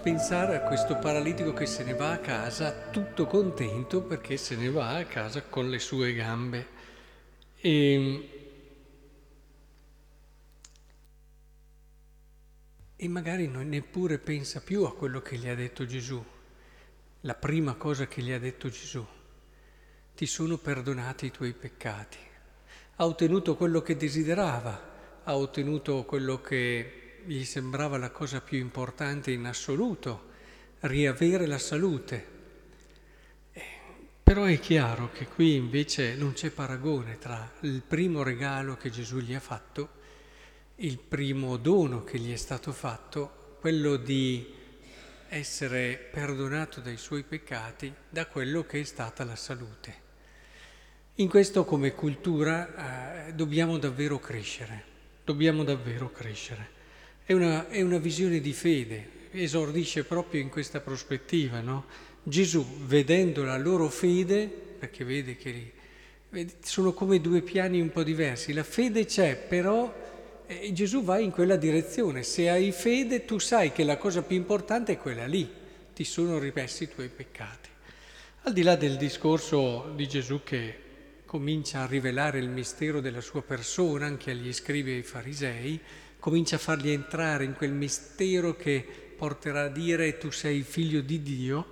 pensare a questo paralitico che se ne va a casa tutto contento perché se ne va a casa con le sue gambe. E, e magari non neppure pensa più a quello che gli ha detto Gesù, la prima cosa che gli ha detto Gesù. Ti sono perdonati i tuoi peccati. Ha ottenuto quello che desiderava, ha ottenuto quello che gli sembrava la cosa più importante in assoluto, riavere la salute. Eh, però è chiaro che qui invece non c'è paragone tra il primo regalo che Gesù gli ha fatto, il primo dono che gli è stato fatto, quello di essere perdonato dai suoi peccati, da quello che è stata la salute. In questo come cultura eh, dobbiamo davvero crescere, dobbiamo davvero crescere. È una, è una visione di fede, esordisce proprio in questa prospettiva, no? Gesù, vedendo la loro fede, perché vede che sono come due piani un po' diversi, la fede c'è, però eh, Gesù va in quella direzione. Se hai fede, tu sai che la cosa più importante è quella lì, ti sono ripessi i tuoi peccati. Al di là del discorso di Gesù che comincia a rivelare il mistero della sua persona anche agli scribi e ai farisei, comincia a farli entrare in quel mistero che porterà a dire tu sei figlio di Dio,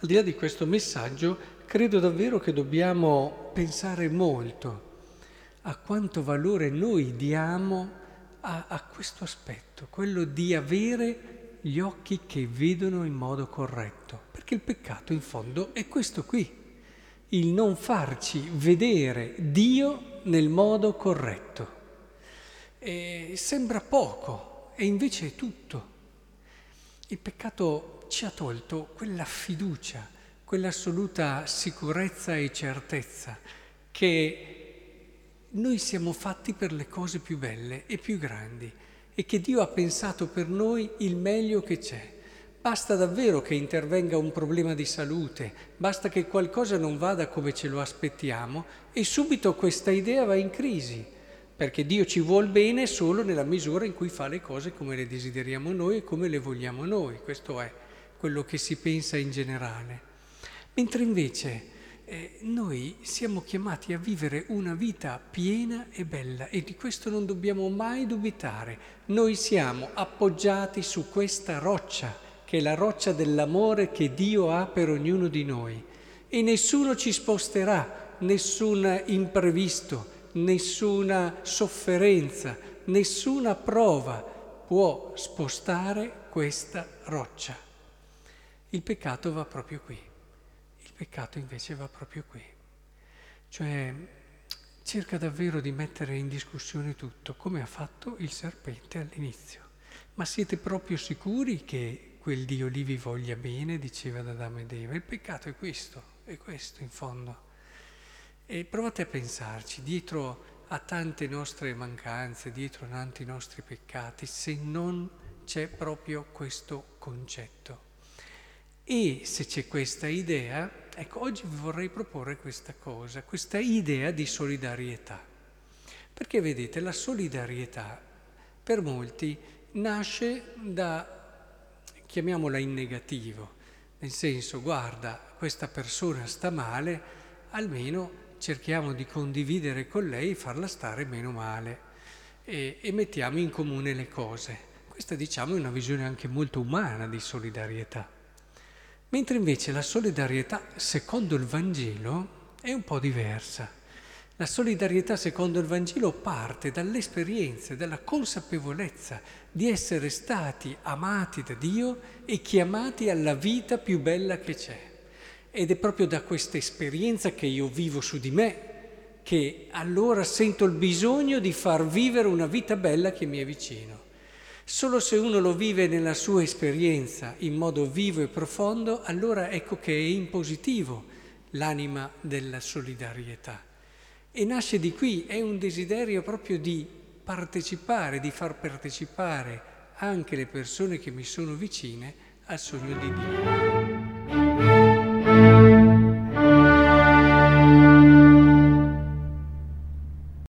al di là di questo messaggio, credo davvero che dobbiamo pensare molto a quanto valore noi diamo a, a questo aspetto, quello di avere gli occhi che vedono in modo corretto, perché il peccato in fondo è questo qui, il non farci vedere Dio nel modo corretto. E sembra poco e invece è tutto. Il peccato ci ha tolto quella fiducia, quell'assoluta sicurezza e certezza che noi siamo fatti per le cose più belle e più grandi e che Dio ha pensato per noi il meglio che c'è. Basta davvero che intervenga un problema di salute, basta che qualcosa non vada come ce lo aspettiamo e subito questa idea va in crisi perché Dio ci vuol bene solo nella misura in cui fa le cose come le desideriamo noi e come le vogliamo noi. Questo è quello che si pensa in generale. Mentre invece eh, noi siamo chiamati a vivere una vita piena e bella e di questo non dobbiamo mai dubitare. Noi siamo appoggiati su questa roccia, che è la roccia dell'amore che Dio ha per ognuno di noi. E nessuno ci sposterà, nessun imprevisto, nessuna sofferenza, nessuna prova può spostare questa roccia. Il peccato va proprio qui, il peccato invece va proprio qui. Cioè cerca davvero di mettere in discussione tutto, come ha fatto il serpente all'inizio. Ma siete proprio sicuri che quel Dio lì vi voglia bene, diceva ad Adamo ed Eva? Il peccato è questo, è questo in fondo. E provate a pensarci, dietro a tante nostre mancanze, dietro a tanti nostri peccati, se non c'è proprio questo concetto. E se c'è questa idea, ecco, oggi vi vorrei proporre questa cosa, questa idea di solidarietà. Perché vedete, la solidarietà per molti nasce da, chiamiamola in negativo, nel senso, guarda, questa persona sta male, almeno cerchiamo di condividere con lei e farla stare meno male e, e mettiamo in comune le cose. Questa diciamo è una visione anche molto umana di solidarietà. Mentre invece la solidarietà secondo il Vangelo è un po' diversa. La solidarietà secondo il Vangelo parte dall'esperienza, dalla consapevolezza di essere stati amati da Dio e chiamati alla vita più bella che c'è. Ed è proprio da questa esperienza che io vivo su di me che allora sento il bisogno di far vivere una vita bella che mi è vicino. Solo se uno lo vive nella sua esperienza in modo vivo e profondo, allora ecco che è in positivo l'anima della solidarietà. E nasce di qui, è un desiderio proprio di partecipare, di far partecipare anche le persone che mi sono vicine al sogno di Dio.